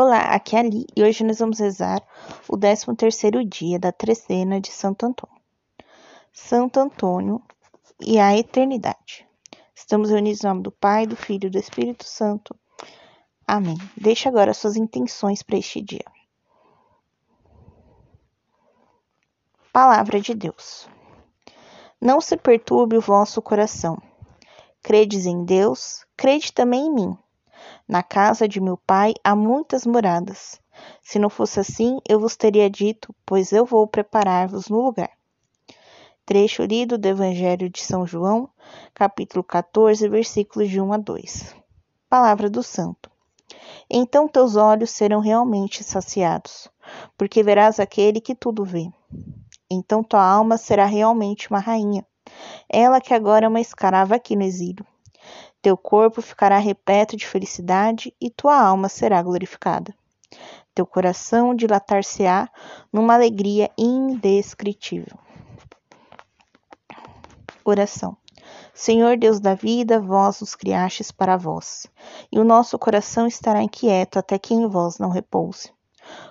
Olá, aqui é Ali e hoje nós vamos rezar o 13 terceiro dia da trecena de Santo Antônio. Santo Antônio e a eternidade. Estamos reunidos em nome do Pai, do Filho e do Espírito Santo. Amém. Deixe agora suas intenções para este dia. Palavra de Deus. Não se perturbe o vosso coração. Credes em Deus, crede também em mim. Na casa de meu pai há muitas moradas. Se não fosse assim, eu vos teria dito, pois eu vou preparar-vos no lugar. Trecho lido do Evangelho de São João, capítulo 14, versículos de 1 a 2. Palavra do Santo. Então teus olhos serão realmente saciados, porque verás aquele que tudo vê. Então tua alma será realmente uma rainha, ela que agora é uma escrava aqui no exílio. Teu corpo ficará repleto de felicidade e tua alma será glorificada. Teu coração dilatar-se-á numa alegria indescritível. Oração. Senhor Deus da vida, vós nos criastes para vós, e o nosso coração estará inquieto até que em vós não repouse.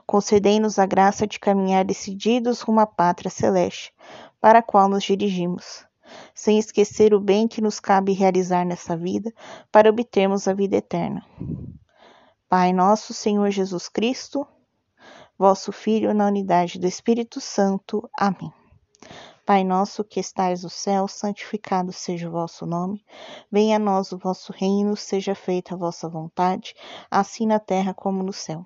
Concedei-nos a graça de caminhar decididos rumo à pátria celeste, para a qual nos dirigimos sem esquecer o bem que nos cabe realizar nessa vida para obtermos a vida eterna. Pai nosso Senhor Jesus Cristo, vosso Filho, na unidade do Espírito Santo. Amém. Pai nosso que estais no céu, santificado seja o vosso nome. Venha a nós o vosso reino, seja feita a vossa vontade, assim na terra como no céu.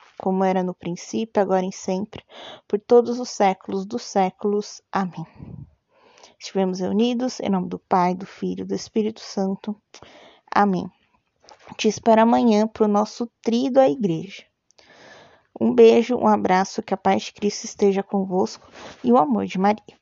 como era no princípio, agora e sempre, por todos os séculos dos séculos. Amém. Estivemos reunidos em nome do Pai, do Filho e do Espírito Santo. Amém. Te espero amanhã para o nosso trido à igreja. Um beijo, um abraço, que a paz de Cristo esteja convosco e o amor de Maria.